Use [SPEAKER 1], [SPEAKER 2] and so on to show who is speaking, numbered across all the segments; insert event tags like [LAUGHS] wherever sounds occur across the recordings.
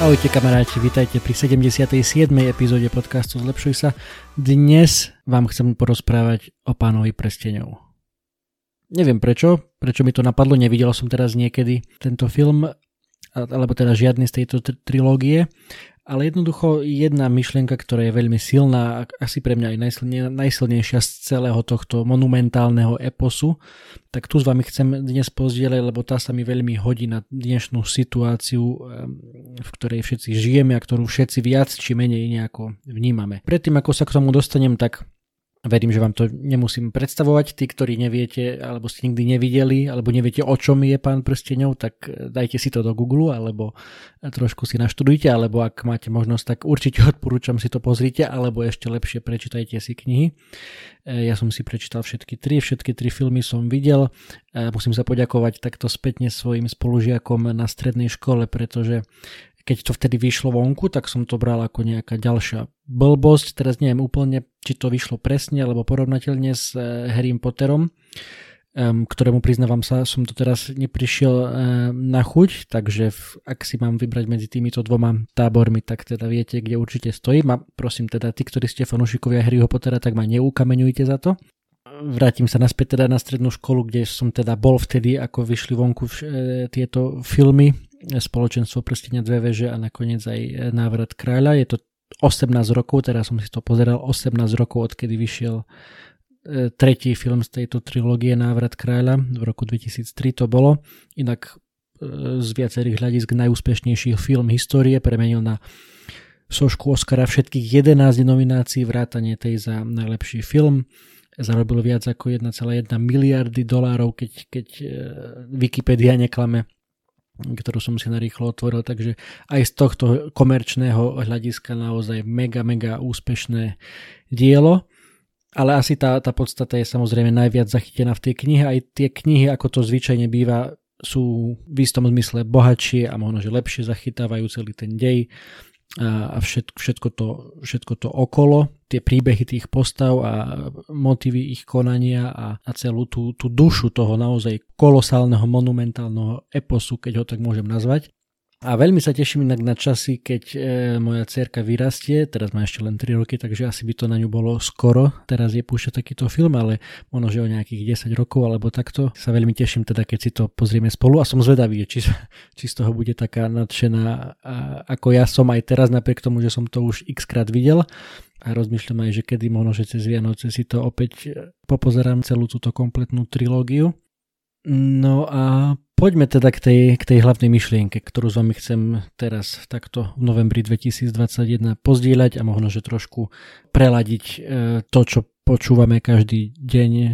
[SPEAKER 1] Ahojte kamaráti, vítajte pri 77. epizóde podcastu Zlepšuj sa. Dnes vám chcem porozprávať o pánovi prstenov. Neviem prečo, prečo mi to napadlo, nevidel som teraz niekedy tento film, alebo teda žiadny z tejto trilógie, ale jednoducho jedna myšlienka, ktorá je veľmi silná, asi pre mňa aj najsilnejšia z celého tohto monumentálneho eposu, tak tu s vami chcem dnes pozdieľať, lebo tá sa mi veľmi hodí na dnešnú situáciu, v ktorej všetci žijeme a ktorú všetci viac či menej nejako vnímame. Predtým, ako sa k tomu dostanem, tak Verím, že vám to nemusím predstavovať. Tí, ktorí neviete, alebo ste nikdy nevideli, alebo neviete, o čom je pán prstenov, tak dajte si to do Google, alebo trošku si naštudujte, alebo ak máte možnosť, tak určite [LAUGHS] odporúčam si to pozrite, alebo ešte lepšie prečítajte si knihy. E, ja som si prečítal všetky tri, všetky tri filmy som videl. Musím sa poďakovať takto spätne svojim spolužiakom na strednej škole, pretože keď to vtedy vyšlo vonku, tak som to bral ako nejaká ďalšia blbosť. Teraz neviem úplne, či to vyšlo presne alebo porovnateľne s eh, Harrym Potterom, ktorému priznávam sa, som to teraz neprišiel na chuť, takže ak si mám vybrať medzi týmito dvoma tábormi, tak teda viete, kde určite stojím. A prosím teda tí, ktorí ste fanúšikovia Harryho Pottera, tak ma neukameňujte za to. Vrátim sa naspäť teda na strednú školu, kde som teda bol vtedy, ako vyšli vonku eh, tieto filmy spoločenstvo prstenia dve veže a nakoniec aj návrat kráľa. Je to 18 rokov, teraz som si to pozeral, 18 rokov, odkedy vyšiel e, tretí film z tejto trilógie Návrat kráľa, v roku 2003 to bolo. Inak e, z viacerých hľadisk najúspešnejší film histórie premenil na sošku Oscara všetkých 11 nominácií, vrátanie tej za najlepší film. Zarobil viac ako 1,1 miliardy dolárov, keď, keď e, Wikipedia neklame ktorú som si narýchlo otvoril, takže aj z tohto komerčného hľadiska naozaj mega, mega úspešné dielo. Ale asi tá, tá podstata je samozrejme najviac zachytená v tej knihe. Aj tie knihy, ako to zvyčajne býva, sú v istom zmysle bohatšie a možno, že lepšie zachytávajú celý ten dej a všetko, všetko, to, všetko to okolo, tie príbehy tých postav a motivy ich konania a, a celú tú, tú dušu toho naozaj kolosálneho, monumentálneho eposu, keď ho tak môžem nazvať. A veľmi sa teším inak na časy, keď e, moja cerka vyrastie, teraz má ešte len 3 roky, takže asi by to na ňu bolo skoro, teraz je púšťať takýto film, ale možno, že o nejakých 10 rokov alebo takto. Sa veľmi teším teda, keď si to pozrieme spolu a som zvedavý, či, [LAUGHS] či z toho bude taká nadšená ako ja som aj teraz, napriek tomu, že som to už x krát videl a rozmýšľam aj, že kedy možno, že cez Vianoce si to opäť popozerám celú túto kompletnú trilógiu. No a poďme teda k tej, k tej hlavnej myšlienke, ktorú s vami chcem teraz takto v novembri 2021 pozdieľať a možno, že trošku preladiť e, to, čo počúvame každý deň e,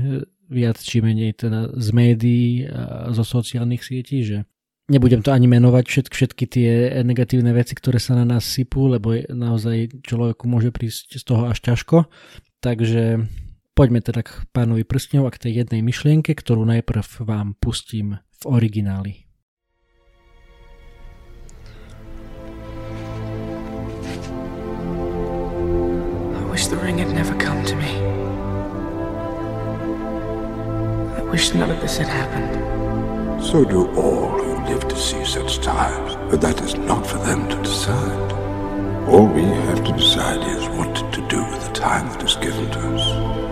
[SPEAKER 1] viac či menej teda z médií a zo sociálnych sietí, že nebudem to ani menovať všetky, všetky tie negatívne veci, ktoré sa na nás sypú, lebo naozaj človeku môže prísť z toho až ťažko. Takže Poďme teda k pánovi prstňov a k tej jednej myšlienke, ktorú najprv vám pustím v origináli. I wish the ring had never come to me. I wish none of this had happened. So do all who live to see such times, but that is not for them to decide. All we have to decide is what to do with the time that is given to us.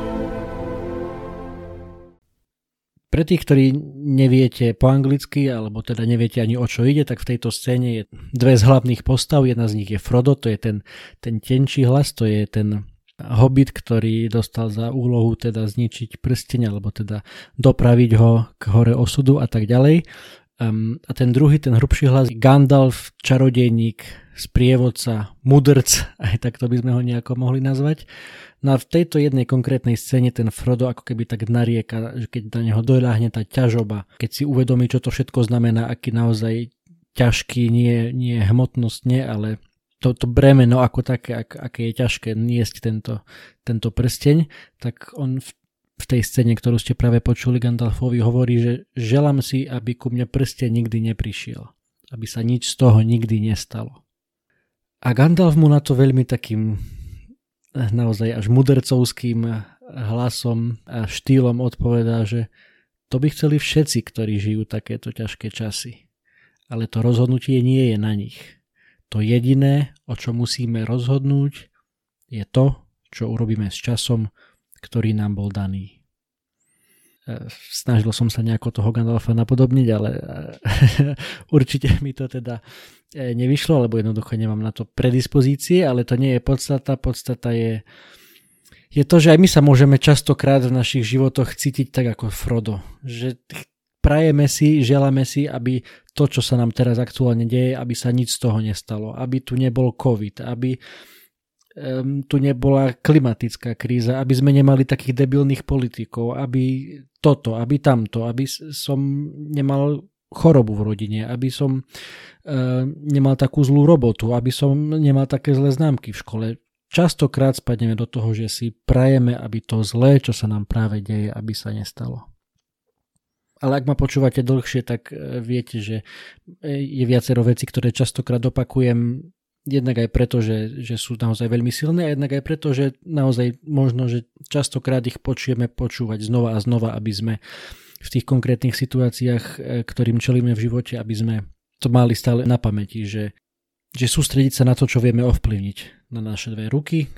[SPEAKER 1] Pre tých, ktorí neviete po anglicky, alebo teda neviete ani o čo ide, tak v tejto scéne je dve z hlavných postav. Jedna z nich je Frodo, to je ten, ten tenčí hlas, to je ten Hobbit, ktorý dostal za úlohu teda zničiť prsteň, alebo teda dopraviť ho k hore osudu a tak ďalej. Um, a ten druhý, ten hrubší hlas, Gandalf, čarodejník, sprievodca, mudrc, [LAUGHS] aj takto by sme ho nejako mohli nazvať. No a v tejto jednej konkrétnej scéne ten Frodo ako keby tak narieka, že keď na neho doľahne tá ťažoba, keď si uvedomí, čo to všetko znamená, aký naozaj ťažký, nie, nie hmotnosť, nie, ale to, to bremeno ako také, ak, aké je ťažké niesť tento, tento prsteň, tak on v v tej scéne, ktorú ste práve počuli, Gandalfovi hovorí, že želám si, aby ku mne prste nikdy neprišiel. Aby sa nič z toho nikdy nestalo. A Gandalf mu na to veľmi takým eh, naozaj až mudrcovským hlasom a štýlom odpovedá, že to by chceli všetci, ktorí žijú takéto ťažké časy. Ale to rozhodnutie nie je na nich. To jediné, o čo musíme rozhodnúť, je to, čo urobíme s časom, ktorý nám bol daný. E, snažil som sa nejako toho Gandalfa napodobniť, ale e, [LAUGHS] určite mi to teda e, nevyšlo, lebo jednoducho nemám na to predispozície, ale to nie je podstata. Podstata je, je to, že aj my sa môžeme častokrát v našich životoch cítiť tak ako Frodo. Že prajeme si, želáme si, aby to, čo sa nám teraz aktuálne deje, aby sa nič z toho nestalo. Aby tu nebol COVID, aby um, tu nebola klimatická kríza, aby sme nemali takých debilných politikov, aby toto, aby tamto, aby som nemal chorobu v rodine, aby som uh, nemal takú zlú robotu, aby som nemal také zlé známky v škole. Častokrát spadneme do toho, že si prajeme, aby to zlé, čo sa nám práve deje, aby sa nestalo. Ale ak ma počúvate dlhšie, tak e, viete, že e, je viacero vecí, ktoré častokrát opakujem Jednak aj preto, že, že sú naozaj veľmi silné a jednak aj preto, že naozaj možno, že častokrát ich počujeme počúvať znova a znova, aby sme v tých konkrétnych situáciách, e, ktorým čelíme v živote, aby sme to mali stále na pamäti, že, že sústrediť sa na to, čo vieme ovplyvniť. Na naše dve ruky,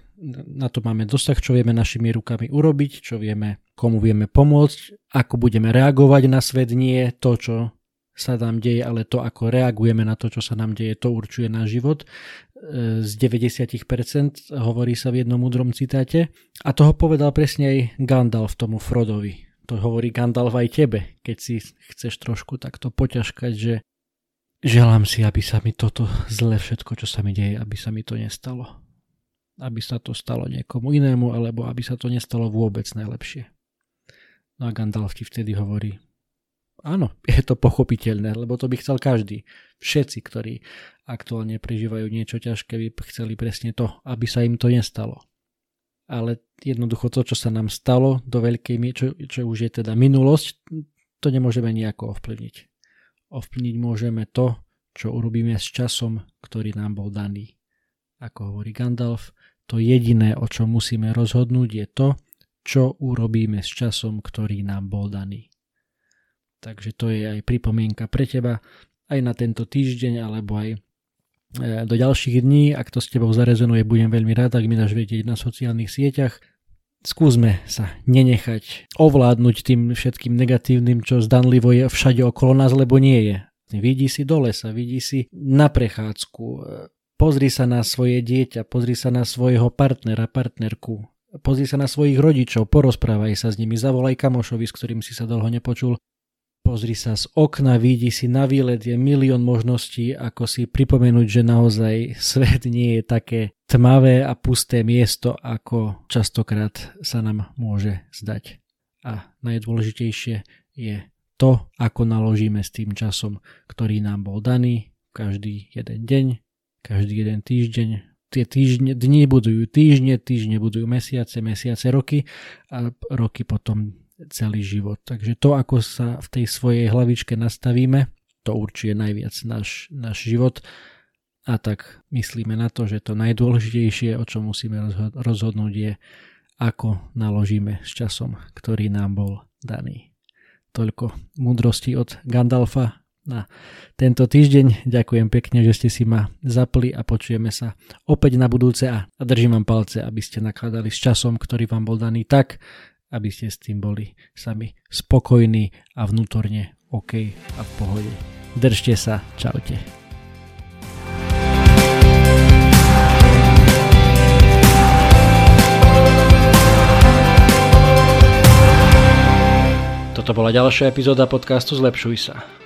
[SPEAKER 1] na to máme dosah, čo vieme našimi rukami urobiť, čo vieme, komu vieme pomôcť, ako budeme reagovať na svet, nie to, čo sa nám deje, ale to, ako reagujeme na to, čo sa nám deje, to určuje náš život. E, z 90% hovorí sa v jednom múdrom citáte. A toho povedal presne aj Gandalf tomu Frodovi. To hovorí Gandalf aj tebe, keď si chceš trošku takto poťažkať, že želám si, aby sa mi toto zle všetko, čo sa mi deje, aby sa mi to nestalo. Aby sa to stalo niekomu inému, alebo aby sa to nestalo vôbec najlepšie. No a Gandalf ti vtedy hovorí, áno, [LAUGHS] je to pochopiteľné, lebo to by chcel každý. Všetci, ktorí aktuálne prežívajú niečo ťažké, by chceli presne to, aby sa im to nestalo. Ale jednoducho to, čo sa nám stalo do veľkej miery, čo, čo už je teda minulosť, to nemôžeme nejako ovplyvniť. Ovplyvniť môžeme to, čo urobíme s časom, ktorý nám bol daný. Ako hovorí Gandalf, to jediné, o čo musíme rozhodnúť, je to, čo urobíme s časom, ktorý nám bol daný. Takže to je aj pripomienka pre teba aj na tento týždeň alebo aj e, do ďalších dní. Ak to s tebou zarezonuje, budem veľmi rád, ak mi dáš vedieť na sociálnych sieťach. Skúsme sa nenechať ovládnuť tým všetkým negatívnym, čo zdanlivo je všade okolo nás, lebo nie je. Vidí si do lesa, vidí si na prechádzku, pozri sa na svoje dieťa, pozri sa na svojho partnera, partnerku, pozri sa na svojich rodičov, porozprávaj sa s nimi, zavolaj kamošovi, s ktorým si sa dlho nepočul Pozri sa z okna, vidí si na výlet, je milión možností, ako si pripomenúť, že naozaj svet nie je také tmavé a pusté miesto, ako častokrát sa nám môže zdať. A najdôležitejšie je to, ako naložíme s tým časom, ktorý nám bol daný každý jeden deň, každý jeden týždeň. Tie týždne, dni budujú týždne, týždne budujú mesiace, mesiace, roky a roky potom celý život. Takže to, ako sa v tej svojej hlavičke nastavíme, to určuje najviac náš, náš život. A tak myslíme na to, že to najdôležitejšie, o čom musíme rozhodnúť, je, ako naložíme s časom, ktorý nám bol daný. Toľko múdrosti od Gandalfa na tento týždeň. Ďakujem pekne, že ste si ma zapli a počujeme sa opäť na budúce a držím vám palce, aby ste nakladali s časom, ktorý vám bol daný tak, aby ste s tým boli sami spokojní a vnútorne OK a v pohode. Držte sa, čaute. Toto bola ďalšia epizóda podcastu Zlepšuj sa.